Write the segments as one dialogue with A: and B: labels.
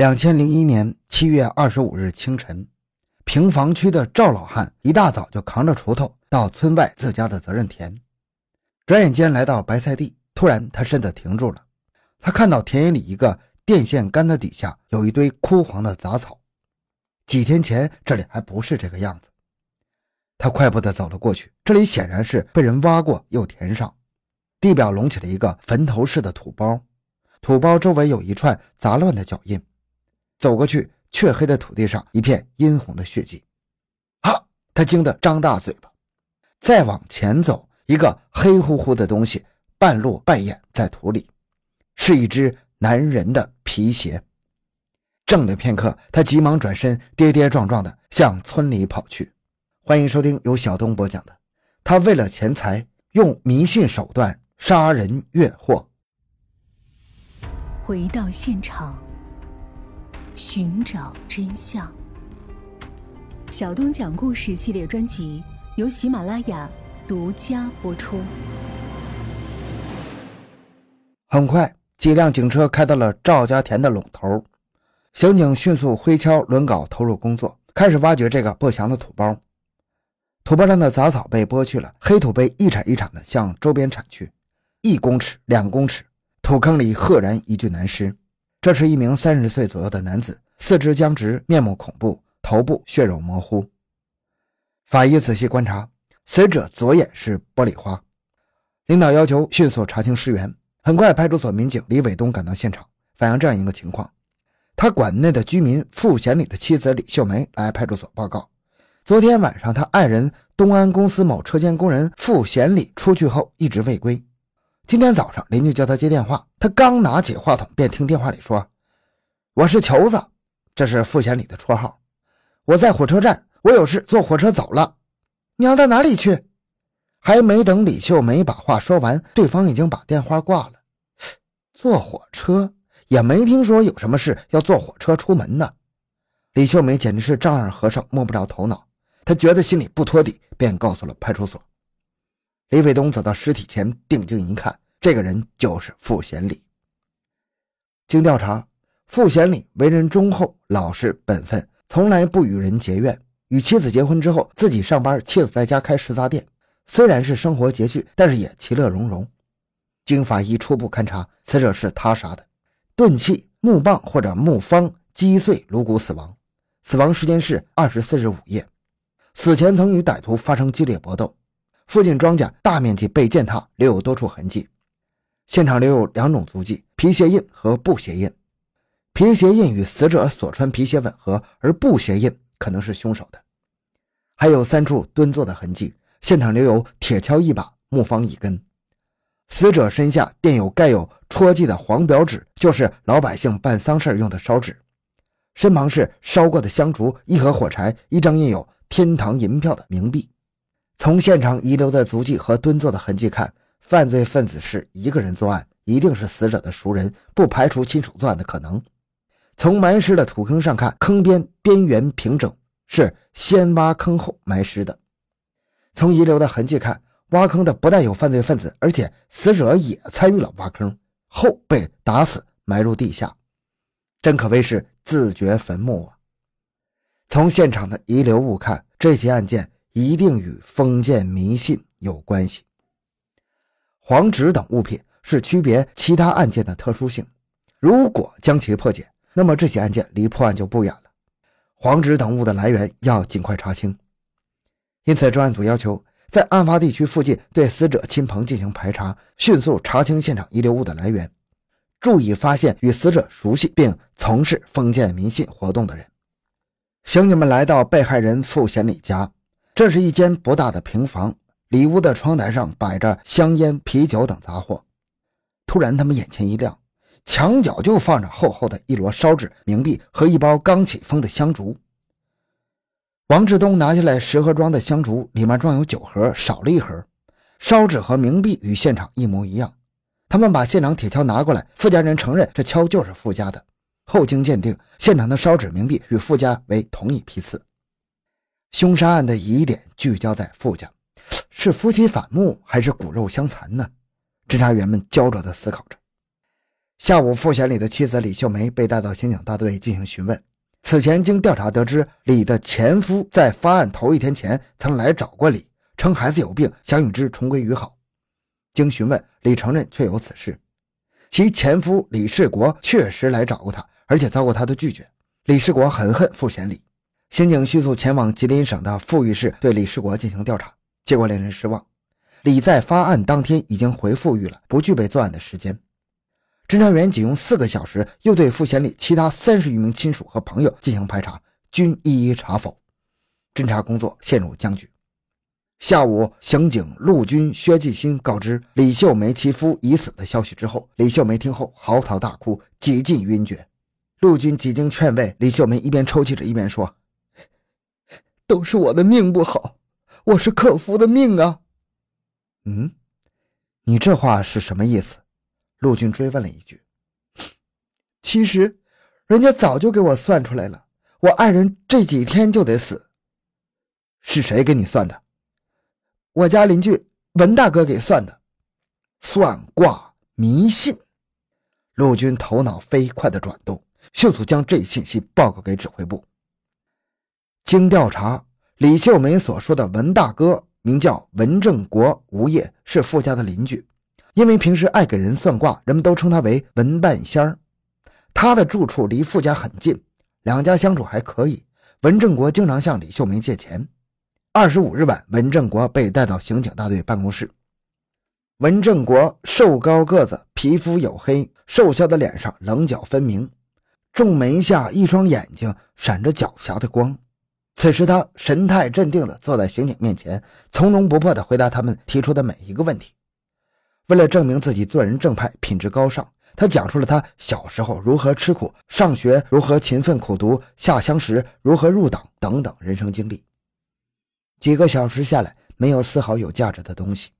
A: 两千零一年七月二十五日清晨，平房区的赵老汉一大早就扛着锄头到村外自家的责任田，转眼间来到白菜地，突然他身子停住了。他看到田野里一个电线杆的底下有一堆枯黄的杂草，几天前这里还不是这个样子。他快步地走了过去，这里显然是被人挖过又填上，地表隆起了一个坟头似的土包，土包周围有一串杂乱的脚印。走过去，黢黑的土地上一片殷红的血迹。啊！他惊得张大嘴巴。再往前走，一个黑乎乎的东西半露半掩在土里，是一只男人的皮鞋。怔了片刻，他急忙转身，跌跌撞撞地向村里跑去。欢迎收听由小东播讲的《他为了钱财用迷信手段杀人越货》。
B: 回到现场。寻找真相。小东讲故事系列专辑由喜马拉雅独家播出。
A: 很快，几辆警车开到了赵家田的垄头，刑警迅速挥锹抡镐投入工作，开始挖掘这个不祥的土包。土包上的杂草被剥去了，黑土被一铲一铲的向周边铲去，一公尺、两公尺，土坑里赫然一具男尸。这是一名三十岁左右的男子，四肢僵直，面目恐怖，头部血肉模糊。法医仔细观察，死者左眼是玻璃花。领导要求迅速查清尸源。很快，派出所民警李伟东赶到现场，反映这样一个情况：他管内的居民付贤礼的妻子李秀梅来派出所报告，昨天晚上他爱人东安公司某车间工人付贤礼出去后一直未归。今天早上，邻居叫他接电话，他刚拿起话筒，便听电话里说：“我是球子，这是付贤礼的绰号。我在火车站，我有事坐火车走了。你要到哪里去？”还没等李秀梅把话说完，对方已经把电话挂了。坐火车也没听说有什么事要坐火车出门呢。李秀梅简直是丈二和尚摸不着头脑，她觉得心里不托底，便告诉了派出所。李伟东走到尸体前，定睛一看，这个人就是傅贤礼。经调查，傅贤礼为人忠厚、老实、本分，从来不与人结怨。与妻子结婚之后，自己上班，妻子在家开食杂店。虽然是生活拮据，但是也其乐融融。经法医初步勘查，死者是他杀的，钝器木棒或者木方击碎颅骨死亡，死亡时间是二十四日午夜。死前曾与歹徒发生激烈搏斗。附近庄稼大面积被践踏，留有多处痕迹。现场留有两种足迹：皮鞋印和布鞋印。皮鞋印与死者所穿皮鞋吻合，而布鞋印可能是凶手的。还有三处蹲坐的痕迹，现场留有铁锹一把、木方一根。死者身下垫有盖有戳记的黄表纸，就是老百姓办丧事用的烧纸。身旁是烧过的香烛、一盒火柴、一张印有天堂银票的冥币。从现场遗留的足迹和蹲坐的痕迹看，犯罪分子是一个人作案，一定是死者的熟人，不排除亲属作案的可能。从埋尸的土坑上看，坑边边缘平整，是先挖坑后埋尸的。从遗留的痕迹看，挖坑的不但有犯罪分子，而且死者也参与了挖坑后被打死埋入地下，真可谓是自掘坟墓啊！从现场的遗留物看，这起案件。一定与封建迷信有关系。黄纸等物品是区别其他案件的特殊性，如果将其破解，那么这起案件离破案就不远了。黄纸等物的来源要尽快查清，因此专案组要求在案发地区附近对死者亲朋进行排查，迅速查清现场遗留物的来源，注意发现与死者熟悉并从事封建迷信活动的人。刑警们来到被害人傅贤礼家。这是一间不大的平房，里屋的窗台上摆着香烟、啤酒等杂货。突然，他们眼前一亮，墙角就放着厚厚的一摞烧纸、冥币和一包刚起封的香烛。王志东拿下来十盒装的香烛，里面装有九盒，少了一盒。烧纸和冥币与现场一模一样。他们把现场铁锹拿过来，傅家人承认这锹就是傅家的。后经鉴定，现场的烧纸、冥币与傅家为同一批次。凶杀案的疑点聚焦在傅家，是夫妻反目还是骨肉相残呢？侦查员们焦灼地思考着。下午，傅贤礼的妻子李秀梅被带到刑警大队进行询问。此前，经调查得知，李的前夫在发案头一天前曾来找过李，称孩子有病，想与之重归于好。经询问，李承认确有此事。其前夫李世国确实来找过他，而且遭过他的拒绝。李世国很恨傅贤礼。刑警迅速前往吉林省的富裕市，对李世国进行调查，结果令人失望。李在发案当天已经回富裕了，不具备作案的时间。侦查员仅用四个小时，又对傅贤礼其他三十余名亲属和朋友进行排查，均一一查否。侦查工作陷入僵局。下午，刑警陆军薛继新告知李秀梅其夫已死的消息之后，李秀梅听后嚎啕大哭，几近晕厥。陆军几经劝慰，李秀梅一边抽泣着，一边说。都是我的命不好，我是克夫的命啊！嗯，你这话是什么意思？陆军追问了一句。其实，人家早就给我算出来了，我爱人这几天就得死。是谁给你算的？我家邻居文大哥给算的。算卦迷信。陆军头脑飞快的转动，迅速将这信息报告给指挥部。经调查，李秀梅所说的文大哥名叫文正国，无业，是傅家的邻居。因为平时爱给人算卦，人们都称他为文半仙儿。他的住处离傅家很近，两家相处还可以。文正国经常向李秀梅借钱。二十五日晚，文正国被带到刑警大队办公室。文正国瘦高个子，皮肤黝黑，瘦削的脸上棱角分明，重眉下一双眼睛闪着狡黠的光。此时，他神态镇定地坐在刑警面前，从容不迫地回答他们提出的每一个问题。为了证明自己做人正派、品质高尚，他讲述了他小时候如何吃苦、上学如何勤奋苦读、下乡时如何入党等等人生经历。几个小时下来，没有丝毫有价值的东西。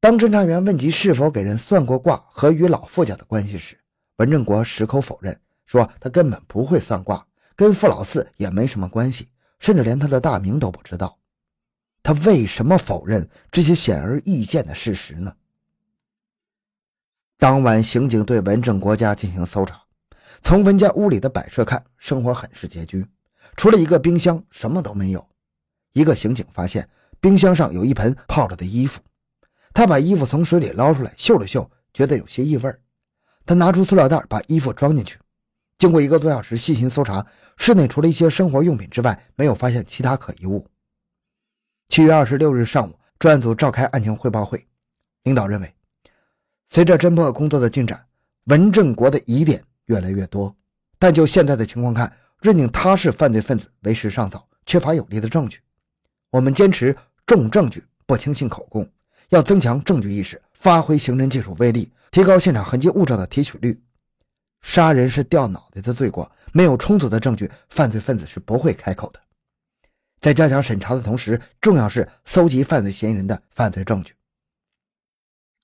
A: 当侦查员问及是否给人算过卦和与老傅家的关系时，文正国矢口否认，说他根本不会算卦。跟傅老四也没什么关系，甚至连他的大名都不知道。他为什么否认这些显而易见的事实呢？当晚，刑警对文正国家进行搜查。从文家屋里的摆设看，生活很是拮据，除了一个冰箱，什么都没有。一个刑警发现冰箱上有一盆泡着的衣服，他把衣服从水里捞出来，嗅了嗅，觉得有些异味。他拿出塑料袋，把衣服装进去。经过一个多小时细心搜查，室内除了一些生活用品之外，没有发现其他可疑物。七月二十六日上午，专案组召开案情汇报会，领导认为，随着侦破工作的进展，文正国的疑点越来越多，但就现在的情况看，认定他是犯罪分子为时尚早，缺乏有力的证据。我们坚持重证据，不轻信口供，要增强证据意识，发挥刑侦技术威力，提高现场痕迹物证的提取率。杀人是掉脑袋的罪过，没有充足的证据，犯罪分子是不会开口的。在加强审查的同时，重要是搜集犯罪嫌疑人的犯罪证据。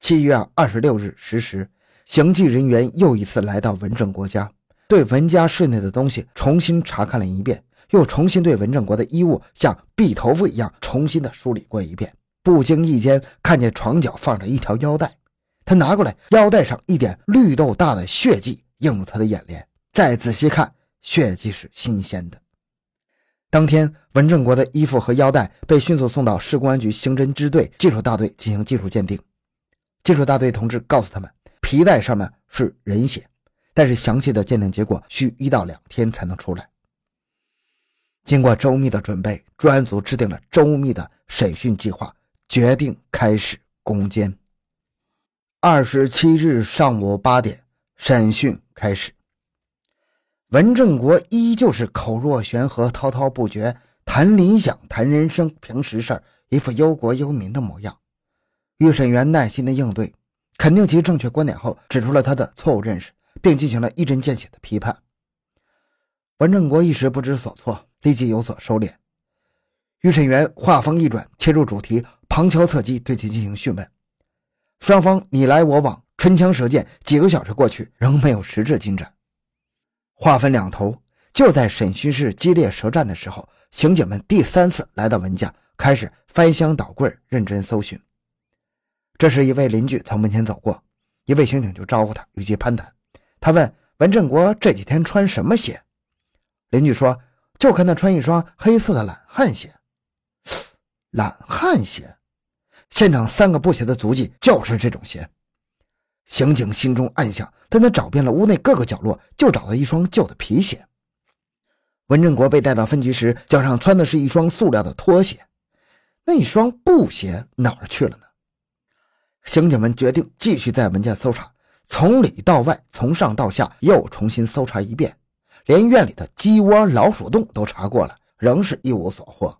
A: 七月二十六日十时，刑纪人员又一次来到文正国家，对文家室内的东西重新查看了一遍，又重新对文正国的衣物像篦头发一样重新的梳理过一遍。不经意间，看见床角放着一条腰带，他拿过来，腰带上一点绿豆大的血迹。映入他的眼帘，再仔细看，血迹是新鲜的。当天，文正国的衣服和腰带被迅速送到市公安局刑侦支队技术大队进行技术鉴定。技术大队同志告诉他们，皮带上面是人血，但是详细的鉴定结果需一到两天才能出来。经过周密的准备，专案组制定了周密的审讯计划，决定开始攻坚。二十七日上午八点，审讯。开始，文正国依旧是口若悬河、滔滔不绝，谈理想、谈人生、平时事儿，一副忧国忧民的模样。预审员耐心的应对，肯定其正确观点后，指出了他的错误认识，并进行了一针见血的批判。文正国一时不知所措，立即有所收敛。预审员话锋一转，切入主题，旁敲侧击对其进行讯问。双方你来我往。唇枪舌剑，几个小时过去，仍没有实质进展。话分两头，就在审讯室激烈舌战的时候，刑警们第三次来到文家，开始翻箱倒柜，认真搜寻。这时，一位邻居从门前走过，一位刑警就招呼他，与其攀谈。他问文振国这几天穿什么鞋？邻居说，就看他穿一双黑色的懒汉鞋。懒汉鞋，现场三个布鞋的足迹就是这种鞋。刑警心中暗想，但他找遍了屋内各个角落，就找到一双旧的皮鞋。文振国被带到分局时，脚上穿的是一双塑料的拖鞋，那双布鞋哪儿去了呢？刑警们决定继续在文家搜查，从里到外，从上到下又重新搜查一遍，连院里的鸡窝、老鼠洞都查过了，仍是一无所获。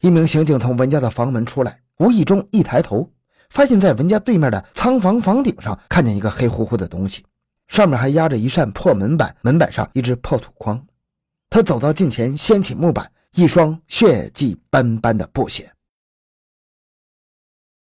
A: 一名刑警从文家的房门出来，无意中一抬头。发现，在文家对面的仓房房顶上，看见一个黑乎乎的东西，上面还压着一扇破门板，门板上一只破土筐。他走到近前，掀起木板，一双血迹斑斑的布鞋。